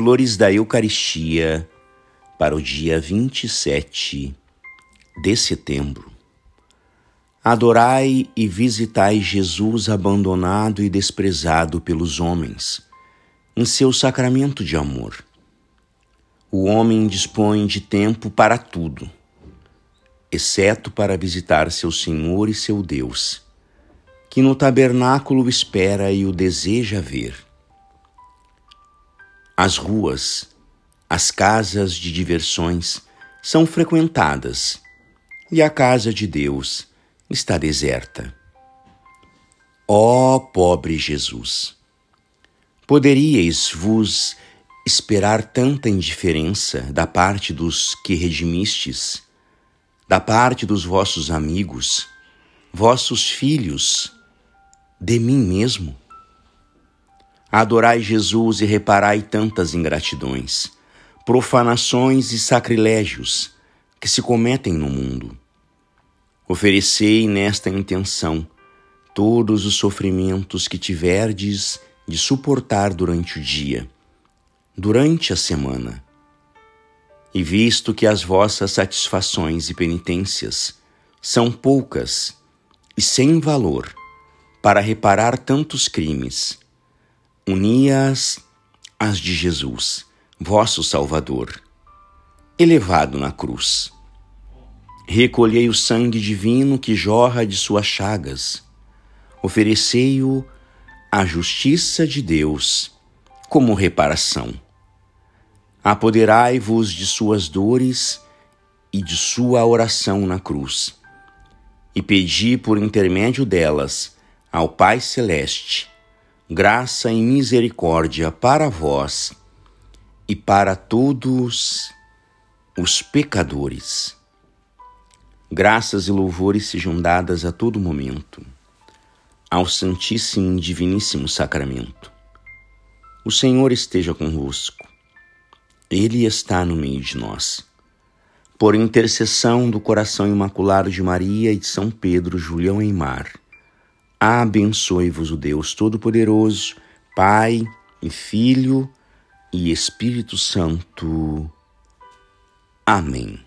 Flores da Eucaristia para o dia 27 de setembro. Adorai e visitai Jesus abandonado e desprezado pelos homens, em seu sacramento de amor. O homem dispõe de tempo para tudo, exceto para visitar seu Senhor e seu Deus, que no tabernáculo espera e o deseja ver. As ruas, as casas de diversões são frequentadas e a casa de Deus está deserta. Ó oh, pobre Jesus! Poderíeis vos esperar tanta indiferença da parte dos que redimistes, da parte dos vossos amigos, vossos filhos, de mim mesmo? Adorai Jesus e reparai tantas ingratidões, profanações e sacrilégios que se cometem no mundo. Oferecei nesta intenção todos os sofrimentos que tiverdes de suportar durante o dia, durante a semana. E visto que as vossas satisfações e penitências são poucas e sem valor para reparar tantos crimes, uni-as às de Jesus, vosso Salvador, elevado na cruz. Recolhei o sangue divino que jorra de suas chagas, oferecei-o à justiça de Deus como reparação. Apoderai-vos de suas dores e de sua oração na cruz, e pedi por intermédio delas ao Pai Celeste graça e misericórdia para vós e para todos os pecadores. Graças e louvores sejam dadas a todo momento ao Santíssimo e Diviníssimo Sacramento. O Senhor esteja convosco, Ele está no meio de nós. Por intercessão do coração imaculado de Maria e de São Pedro, Julião Eimar, Abençoe-vos o Deus Todo-Poderoso, Pai e Filho e Espírito Santo. Amém.